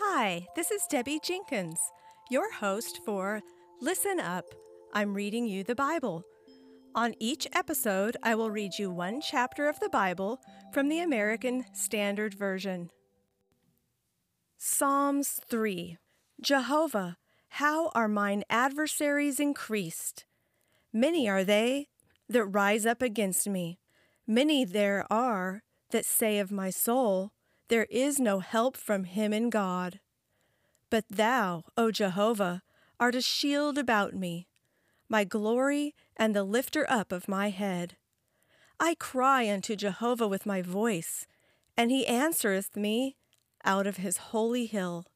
Hi, this is Debbie Jenkins, your host for Listen Up. I'm reading you the Bible. On each episode, I will read you one chapter of the Bible from the American Standard Version. Psalms 3 Jehovah, how are mine adversaries increased? Many are they that rise up against me. Many there are that say of my soul, There is no help from him in God. But thou, O Jehovah, art a shield about me, my glory and the lifter up of my head. I cry unto Jehovah with my voice, and he answereth me out of his holy hill.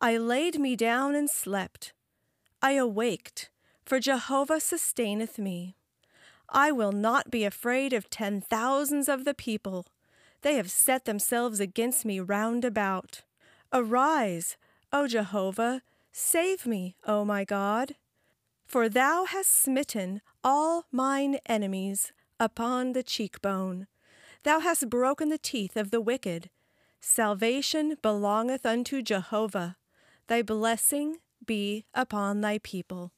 I laid me down and slept. I awaked, for Jehovah sustaineth me. I will not be afraid of ten thousands of the people. They have set themselves against me round about. Arise, O Jehovah, save me, O my God. For thou hast smitten all mine enemies upon the cheekbone. Thou hast broken the teeth of the wicked. Salvation belongeth unto Jehovah. Thy blessing be upon thy people.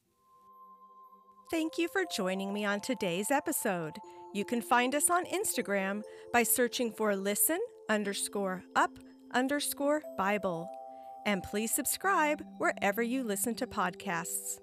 Thank you for joining me on today's episode. You can find us on Instagram by searching for listen underscore up underscore Bible. And please subscribe wherever you listen to podcasts.